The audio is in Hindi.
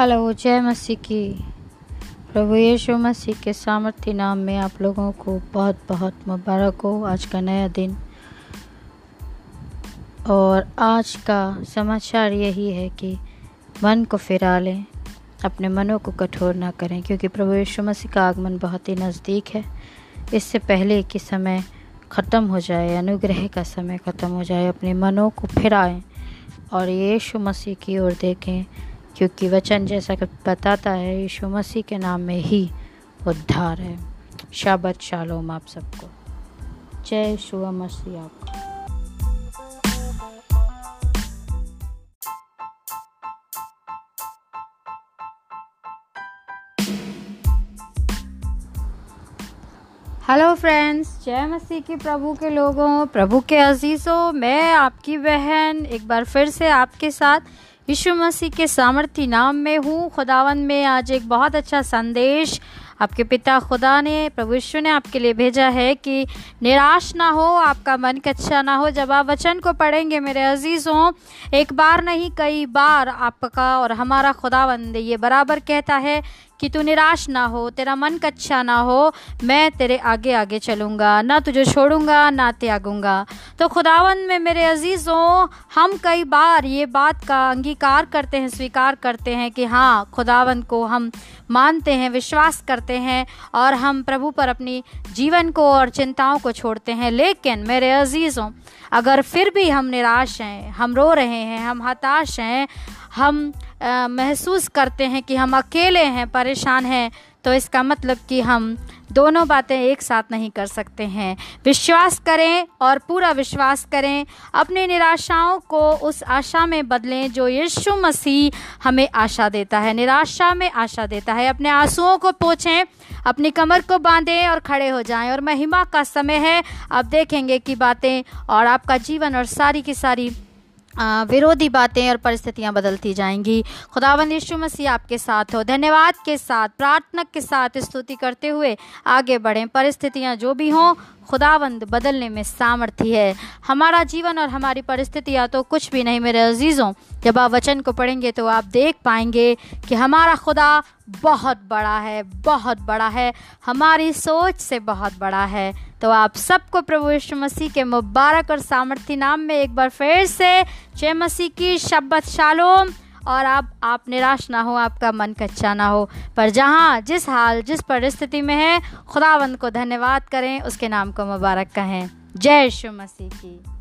हेलो, जय मसीह की। प्रभु यीशु मसीह के सामर्थ्य नाम में आप लोगों को बहुत बहुत मुबारक। हो आज का नया दिन। और आज का समाचार यही है कि मन को फिरा लें, अपने मनों को कठोर ना करें, क्योंकि प्रभु यीशु मसीह का आगमन बहुत ही नज़दीक है। इससे पहले कि समय ख़त्म हो जाए, अनुग्रह का समय ख़त्म हो जाए, अपने मनों को फिराएँ और यीशु मसीह की ओर देखें। क्योंकि वचन जैसा कि बताता है, यीशु मसीह के नाम में ही उद्धार है। शाबत शालोम आप सबको। जय शुभ मसीह आपको हेलो फ्रेंड्स, जय मसीह की प्रभु के लोगों, प्रभु के अजीज़ों, मैं आपकी बहन, एक बार फिर से आपके साथ यीशु मसीह के सामर्थ्य नाम में हूँ। खुदावन में आज एक बहुत अच्छा संदेश आपके पिता खुदा ने, प्रभु यीशु ने आपके लिए भेजा है कि निराश ना हो, आपका मन कच्चा ना हो। जब आप वचन को पढ़ेंगे, मेरे अज़ीज़ अजीज़ों, एक बार नहीं, कई बार आपका और हमारा खुदावंद ये बराबर कहता है कि तू निराश ना हो, तेरा मन कच्चा ना हो, मैं तेरे आगे आगे चलूँगा, ना तुझे छोड़ूँगा, ना त्यागूँगा। तो खुदावन में मेरे अजीज़ों, हम कई बार ये बात का अंगीकार करते हैं, स्वीकार करते हैं कि हाँ खुदावन को हम मानते हैं, विश्वास करते हैं और हम प्रभु पर अपनी जीवन को और चिंताओं को छोड़ते हैं। लेकिन मेरे अजीज़ों, अगर फिर भी हम निराश हैं, हम रो रहे हैं, हम हताश हैं, हम महसूस करते हैं कि हम अकेले हैं परेशान हैं तो इसका मतलब कि हम दोनों बातें एक साथ नहीं कर सकते हैं। विश्वास करें और पूरा विश्वास करें, अपनी निराशाओं को उस आशा में बदलें जो यीशु मसीह हमें आशा देता है। निराशा में आशा देता है। अपने आंसुओं को पोछें, अपनी कमर को बांधें और खड़े हो जाएँ। और महिमा का समय है। अब देखेंगे कि बातें और आपका जीवन और सारी की सारी विरोधी बातें और परिस्थितियाँ बदलती जाएँगी। खुदाबंद यीशु मसीह आपके साथ हो। धन्यवाद के साथ, प्रार्थना के साथ स्तुति करते हुए आगे बढ़ें। परिस्थितियाँ जो भी हों खुदावंद बदलने में सामर्थ्य है। हमारा जीवन और हमारी परिस्थितियाँ तो कुछ भी नहीं मेरे अजीज़ों। जब आप वचन को पढ़ेंगे तो आप देख पाएँगे कि हमारा खुदा बहुत बड़ा है, बहुत बड़ा है। हमारी सोच से बहुत बड़ा है। तो आप सबको प्रभु यीशु मसीह के मुबारक और सामर्थ्य नाम में एक बार फिर से, जय मसीह की शब्बत शालोम। और आप आप निराश ना हो, आपका मन कच्चा ना हो। पर जहाँ, जिस हाल, जिस परिस्थिति में है, खुदावंद को धन्यवाद करें, उसके नाम को मुबारक कहें। जय शु मसीह की।